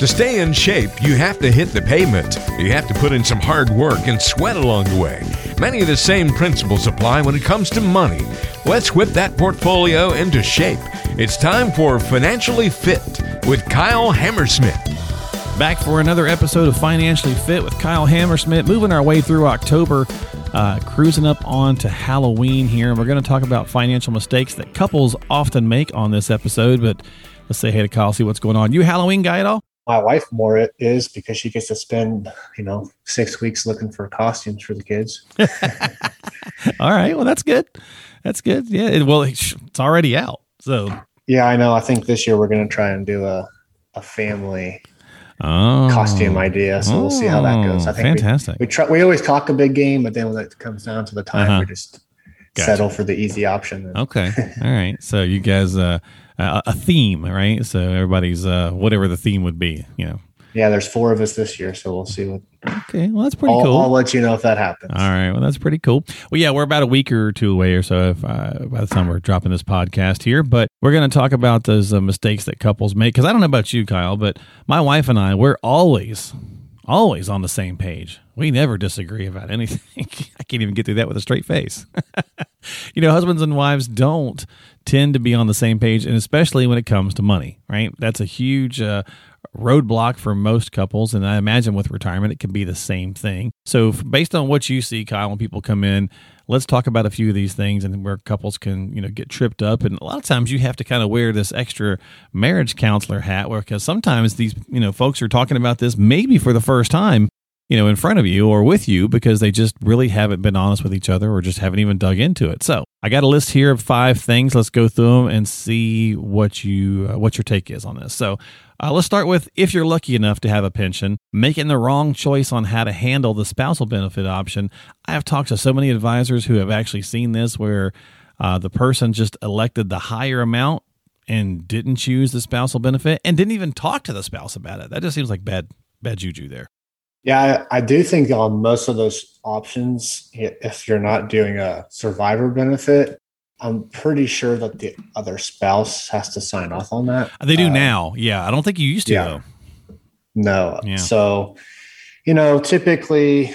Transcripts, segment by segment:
To stay in shape, you have to hit the pavement. You have to put in some hard work and sweat along the way. Many of the same principles apply when it comes to money. Let's whip that portfolio into shape. It's time for Financially Fit with Kyle Hammersmith. Back for another episode of Financially Fit with Kyle Hammersmith, moving our way through October, uh, cruising up on to Halloween here. And we're going to talk about financial mistakes that couples often make on this episode. But let's say hey to Kyle, see what's going on. You Halloween guy at all? my wife more it is because she gets to spend you know six weeks looking for costumes for the kids all right well that's good that's good yeah it, well it's already out so yeah i know i think this year we're going to try and do a, a family oh. costume idea so oh, we'll see how that goes i think fantastic we, we try we always talk a big game but then when it comes down to the time uh-huh. we just gotcha. settle for the easy option and, okay all right so you guys uh uh, a theme, right? So everybody's uh, whatever the theme would be, you know. Yeah, there's four of us this year, so we'll see what. Okay, well that's pretty I'll, cool. I'll let you know if that happens. All right, well that's pretty cool. Well, yeah, we're about a week or two away or so if, uh, by the time we're dropping this podcast here, but we're going to talk about those uh, mistakes that couples make. Because I don't know about you, Kyle, but my wife and I, we're always, always on the same page. We never disagree about anything. I can't even get through that with a straight face. you know, husbands and wives don't tend to be on the same page, and especially when it comes to money, right? That's a huge uh, roadblock for most couples. And I imagine with retirement, it can be the same thing. So, based on what you see, Kyle, when people come in, let's talk about a few of these things and where couples can, you know, get tripped up. And a lot of times you have to kind of wear this extra marriage counselor hat, where because sometimes these, you know, folks are talking about this maybe for the first time you know, in front of you or with you because they just really haven't been honest with each other or just haven't even dug into it. So I got a list here of five things. Let's go through them and see what you uh, what your take is on this. So uh, let's start with if you're lucky enough to have a pension, making the wrong choice on how to handle the spousal benefit option. I have talked to so many advisors who have actually seen this where uh, the person just elected the higher amount and didn't choose the spousal benefit and didn't even talk to the spouse about it. That just seems like bad bad juju there. Yeah, I, I do think on most of those options, if you're not doing a survivor benefit, I'm pretty sure that the other spouse has to sign off on that. They do uh, now. Yeah. I don't think you used to, yeah. though. No. Yeah. So, you know, typically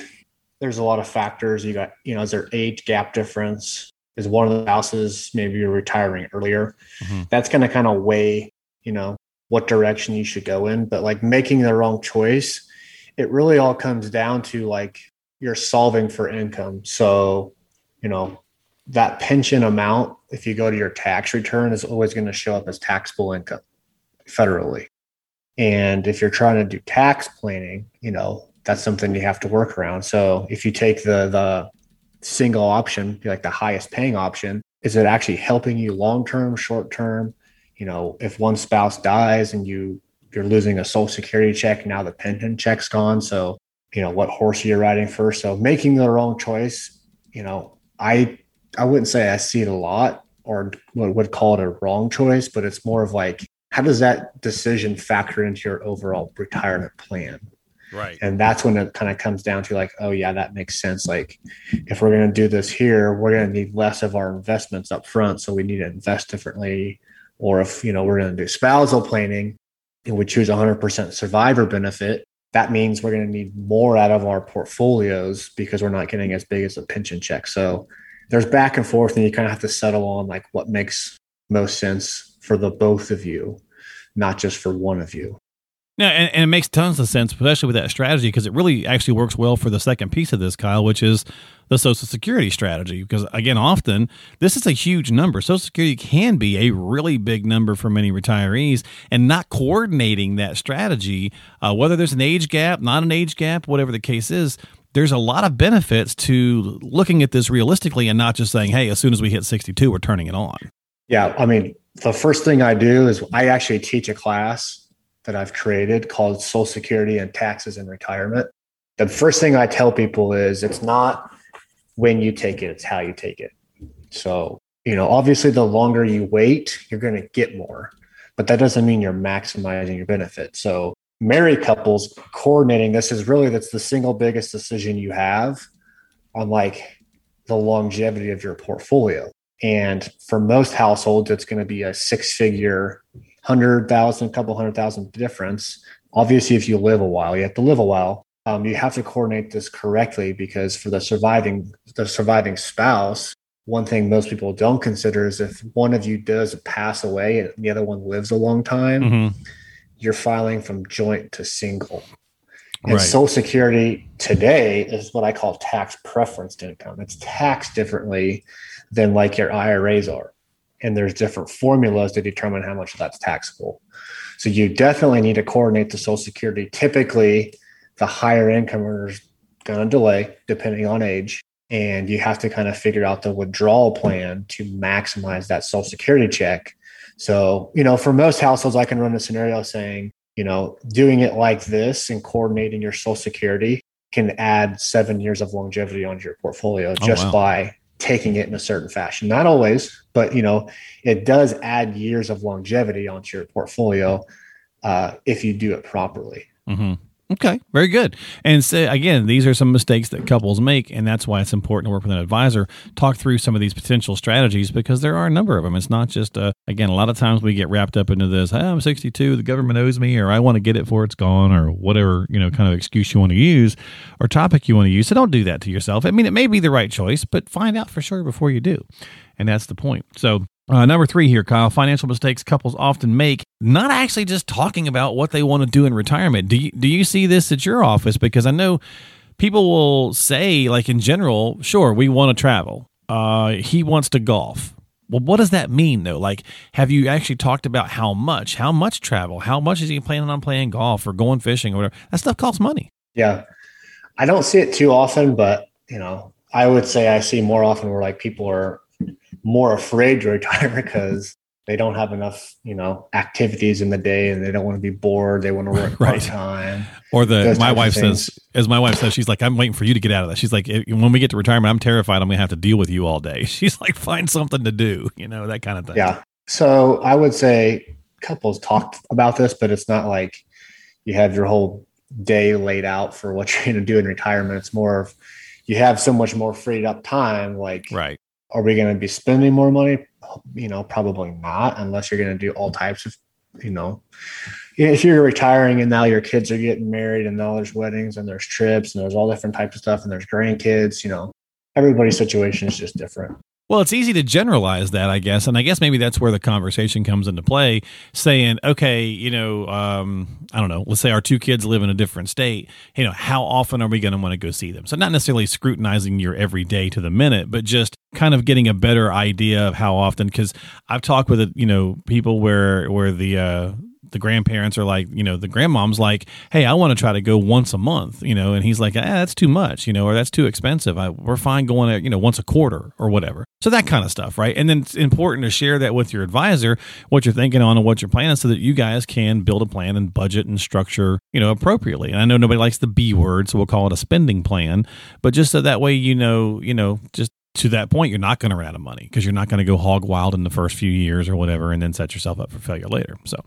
there's a lot of factors. You got, you know, is there age gap difference? Is one of the spouses maybe you're retiring earlier? Mm-hmm. That's going to kind of weigh, you know, what direction you should go in. But like making the wrong choice it really all comes down to like you're solving for income. So, you know, that pension amount, if you go to your tax return, is always going to show up as taxable income federally. And if you're trying to do tax planning, you know, that's something you have to work around. So if you take the the single option, like the highest paying option, is it actually helping you long term, short term? You know, if one spouse dies and you you're losing a social security check. Now the pension check's gone. So, you know, what horse are you riding first? So making the wrong choice, you know, I I wouldn't say I see it a lot or would call it a wrong choice, but it's more of like, how does that decision factor into your overall retirement plan? Right. And that's when it kind of comes down to like, oh yeah, that makes sense. Like if we're going to do this here, we're going to need less of our investments up front. So we need to invest differently. Or if, you know, we're going to do spousal planning, we choose 100% survivor benefit, that means we're going to need more out of our portfolios because we're not getting as big as a pension check. So there's back and forth, and you kind of have to settle on like what makes most sense for the both of you, not just for one of you. Yeah, and, and, it makes tons of sense, especially with that strategy, because it really actually works well for the second piece of this, Kyle, which is the Social Security strategy. Because again, often this is a huge number. Social Security can be a really big number for many retirees, and not coordinating that strategy, uh, whether there's an age gap, not an age gap, whatever the case is, there's a lot of benefits to looking at this realistically and not just saying, hey, as soon as we hit 62, we're turning it on. Yeah. I mean, the first thing I do is I actually teach a class that I've created called Social Security and Taxes and Retirement. The first thing I tell people is it's not when you take it, it's how you take it. So, you know, obviously, the longer you wait, you're going to get more, but that doesn't mean you're maximizing your benefit. So, married couples coordinating this is really that's the single biggest decision you have on like the longevity of your portfolio. And for most households, it's going to be a six figure hundred thousand, a couple hundred thousand difference. Obviously, if you live a while, you have to live a while. Um, you have to coordinate this correctly because for the surviving the surviving spouse, one thing most people don't consider is if one of you does pass away and the other one lives a long time, mm-hmm. you're filing from joint to single. And right. Social Security today is what I call tax preference income. It's taxed differently than like your IRAs are. And there's different formulas to determine how much that's taxable. So you definitely need to coordinate the Social Security. Typically, the higher income earners going to delay depending on age. And you have to kind of figure out the withdrawal plan to maximize that Social Security check. So, you know, for most households, I can run a scenario saying, you know, doing it like this and coordinating your social security can add seven years of longevity onto your portfolio oh, just wow. by taking it in a certain fashion. Not always, but you know, it does add years of longevity onto your portfolio uh, if you do it properly. Mm-hmm. Okay, very good. And so, again, these are some mistakes that couples make, and that's why it's important to work with an advisor. Talk through some of these potential strategies because there are a number of them. It's not just, uh, again, a lot of times we get wrapped up into this. Hey, I'm 62, the government owes me, or I want to get it before it's gone, or whatever you know kind of excuse you want to use or topic you want to use. So don't do that to yourself. I mean, it may be the right choice, but find out for sure before you do, and that's the point. So uh, number three here, Kyle, financial mistakes couples often make, not actually just talking about what they want to do in retirement. Do you, do you see this at your office? Because I know people will say, like in general, sure, we want to travel. Uh, he wants to golf. Well, what does that mean though? Like, have you actually talked about how much? How much travel? How much is he planning on playing golf or going fishing or whatever? That stuff costs money. Yeah. I don't see it too often, but you know, I would say I see more often where like people are more afraid to retire because they don't have enough, you know, activities in the day and they don't want to be bored. They want to work right. part time. Or the my wife says, as my wife says, she's like, I'm waiting for you to get out of that. She's like, when we get to retirement, I'm terrified I'm gonna have to deal with you all day. She's like, find something to do, you know, that kind of thing. Yeah. So I would say couples talked about this, but it's not like you have your whole day laid out for what you're going to do in retirement. It's more of you have so much more freed up time. Like, right are we going to be spending more money? You know, probably not, unless you're going to do all types of, you know, if you're retiring and now your kids are getting married and now there's weddings and there's trips and there's all different types of stuff and there's grandkids, you know, everybody's situation is just different. Well, it's easy to generalize that, I guess, and I guess maybe that's where the conversation comes into play. Saying, okay, you know, um, I don't know, let's say our two kids live in a different state. You know, how often are we going to want to go see them? So, not necessarily scrutinizing your every day to the minute, but just kind of getting a better idea of how often. Because I've talked with you know people where where the uh, the grandparents are like, you know, the grandmom's like, hey, I want to try to go once a month, you know, and he's like, ah, that's too much, you know, or that's too expensive. I, we're fine going, at, you know, once a quarter or whatever. So that kind of stuff, right? And then it's important to share that with your advisor, what you're thinking on and what you're planning, so that you guys can build a plan and budget and structure, you know, appropriately. And I know nobody likes the B word, so we'll call it a spending plan, but just so that way, you know, you know, just to that point, you're not going to run out of money because you're not going to go hog wild in the first few years or whatever, and then set yourself up for failure later. So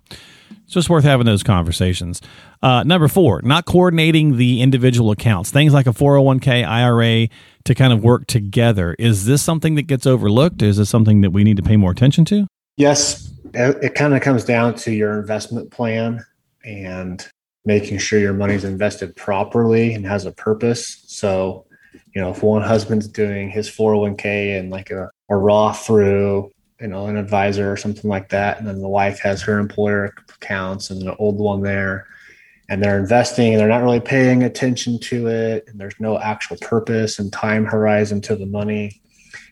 it's just worth having those conversations. Uh, number four, not coordinating the individual accounts, things like a 401k, IRA to kind of work together. Is this something that gets overlooked? Is this something that we need to pay more attention to? Yes. It kind of comes down to your investment plan and making sure your money's invested properly and has a purpose. So, you know, if one husband's doing his 401k and like a, a Roth through, you know, an advisor or something like that, and then the wife has her employer accounts and an old one there, and they're investing and they're not really paying attention to it, and there's no actual purpose and time horizon to the money.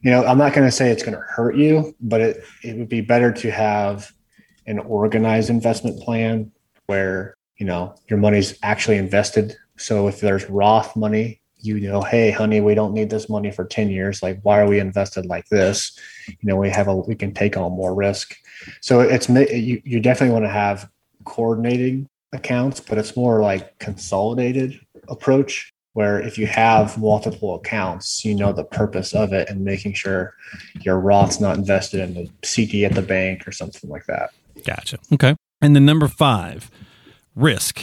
You know, I'm not going to say it's going to hurt you, but it, it would be better to have an organized investment plan where, you know, your money's actually invested. So if there's Roth money you know, hey, honey, we don't need this money for 10 years. Like, why are we invested like this? You know, we have a, we can take on more risk. So it's, you, you definitely want to have coordinating accounts, but it's more like consolidated approach where if you have multiple accounts, you know the purpose of it and making sure your Roth's not invested in the CD at the bank or something like that. Gotcha. Okay. And then number five, risk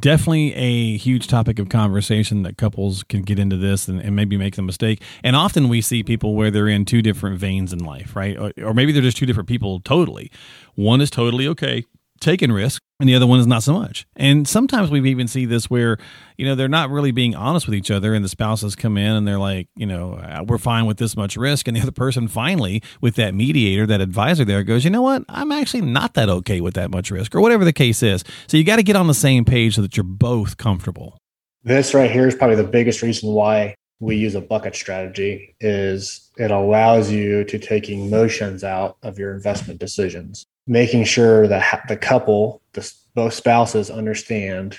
definitely a huge topic of conversation that couples can get into this and, and, maybe make the mistake. And often we see people where they're in two different veins in life, right? Or, or, maybe they're just two different people totally. One is totally okay taking risk and the other one is not so much. And sometimes we even see this where, you know, they're not really being honest with each other and the spouses come in and they're like, you know, uh, we're fine with this much risk. And the other person finally, with that mediator, that advisor there goes, you know what? I'm actually not that okay with that much risk or whatever the case is. So you got to get on the same page so that you're both comfortable. This right here is probably the biggest reason why we use a bucket strategy is it allows you to take emotions out of your investment decisions making sure that the couple the, both spouses understand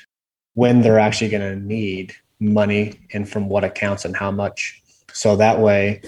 when they're actually going to need money and from what accounts and how much so that way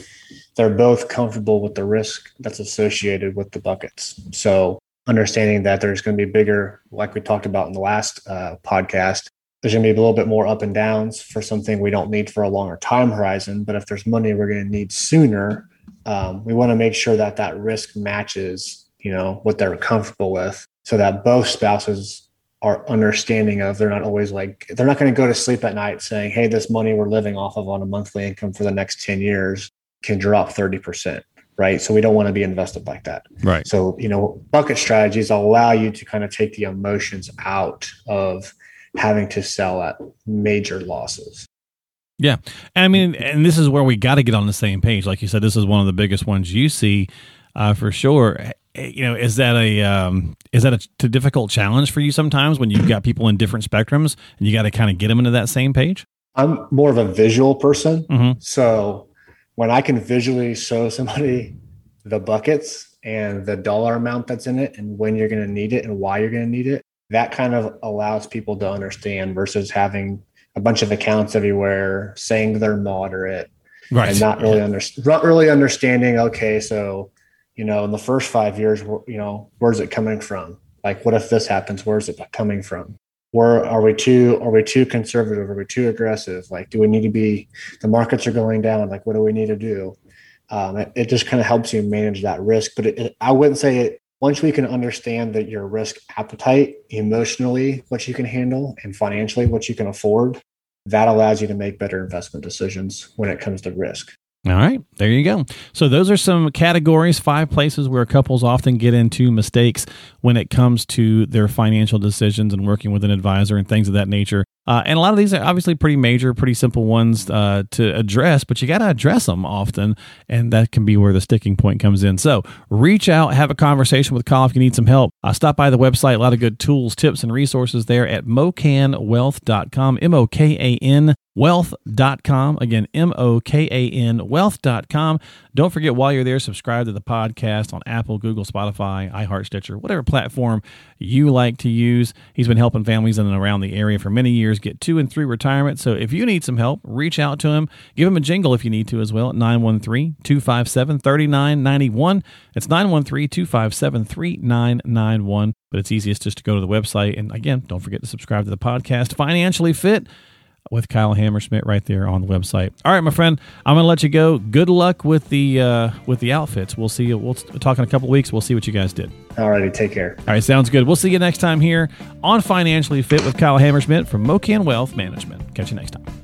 they're both comfortable with the risk that's associated with the buckets so understanding that there's going to be bigger like we talked about in the last uh, podcast there's going to be a little bit more up and downs for something we don't need for a longer time horizon. But if there's money we're going to need sooner, um, we want to make sure that that risk matches, you know, what they're comfortable with, so that both spouses are understanding of. They're not always like they're not going to go to sleep at night saying, "Hey, this money we're living off of on a monthly income for the next ten years can drop thirty percent." Right. So we don't want to be invested like that. Right. So, you know, bucket strategies allow you to kind of take the emotions out of having to sell at major losses. Yeah. I mean, and this is where we got to get on the same page. Like you said, this is one of the biggest ones you see uh, for sure. You know, is that a um, is that a, difficult challenge for you sometimes when you've got people in different spectrums and you got to kind of get them into that same page? I'm more of a visual person, mm-hmm. so when I can visually show somebody the buckets and the dollar amount that's in it and when you're going to need it and why you're going to need it, that kind of allows people to understand versus having a bunch of accounts everywhere saying they're moderate right. and not really yeah. under, not really understanding okay so you know in the first five years you know where's it coming from? Like what if this happens? Where's it coming from? Where are we too are we too conservative? Are we too aggressive? Like do we need to be the markets are going down. Like what do we need to do? Um, it, it, just kind of helps you manage that risk but it, it, i wouldn't say it once we can understand that your risk appetite emotionally what you can handle and financially what you can afford that allows you to make better investment decisions when it comes to risk all right, there you go. So those are some categories, five places where couples often get into mistakes when it comes to their financial decisions and working with an advisor and things of that nature. Uh, and a lot of these are obviously pretty major, pretty simple ones uh, to address, but you got to address them often, and that can be where the sticking point comes in. So reach out, have a conversation with Kyle if you need some help. Uh, stop by the website, a lot of good tools, tips, and resources there at mokanwealth.com, M O K A N wealth.com. Again, M O K A N wealth.com. Don't forget while you're there, subscribe to the podcast on Apple, Google, Spotify, iHeart, Stitcher, whatever platform you like to use. He's been helping families in and around the area for many years get two and three retirement. So if you need some help, reach out to him. Give him a jingle if you need to as well at 913 257 3991. It's 913 257 3991. But it's easiest just to go to the website. And again, don't forget to subscribe to the podcast. Financially Fit with Kyle Hammersmith right there on the website. All right, my friend, I'm going to let you go. Good luck with the uh, with the outfits. We'll see you. We'll talk in a couple weeks. We'll see what you guys did. All righty, take care. All right, sounds good. We'll see you next time here on Financially Fit with Kyle Hammersmith from MoKan Wealth Management. Catch you next time.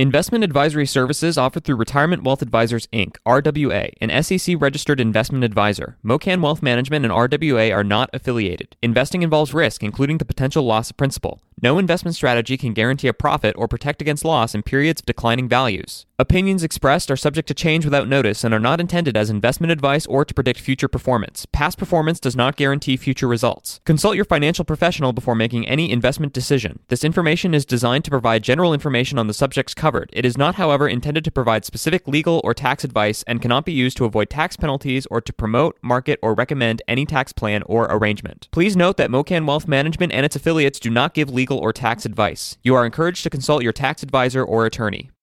Investment advisory services offered through Retirement Wealth Advisors Inc., RWA, an SEC registered investment advisor. MoKan Wealth Management and RWA are not affiliated. Investing involves risk, including the potential loss of principal. No investment strategy can guarantee a profit or protect against loss in periods of declining values. Opinions expressed are subject to change without notice and are not intended as investment advice or to predict future performance. Past performance does not guarantee future results. Consult your financial professional before making any investment decision. This information is designed to provide general information on the subjects covered. It is not, however, intended to provide specific legal or tax advice and cannot be used to avoid tax penalties or to promote, market, or recommend any tax plan or arrangement. Please note that MoKan Wealth Management and its affiliates do not give legal or tax advice. You are encouraged to consult your tax advisor or attorney.